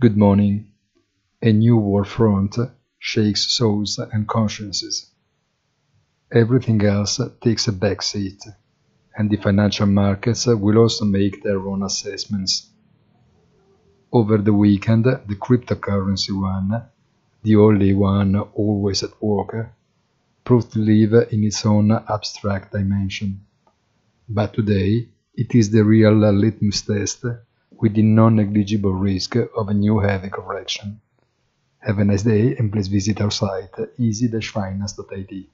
Good morning. A new war front shakes souls and consciences. Everything else takes a back seat, and the financial markets will also make their own assessments. Over the weekend, the cryptocurrency one, the only one always at work, proved to live in its own abstract dimension. But today, it is the real litmus test with the non-negligible risk of a new heavy correction. Have a nice day and please visit our site easy-finance.it.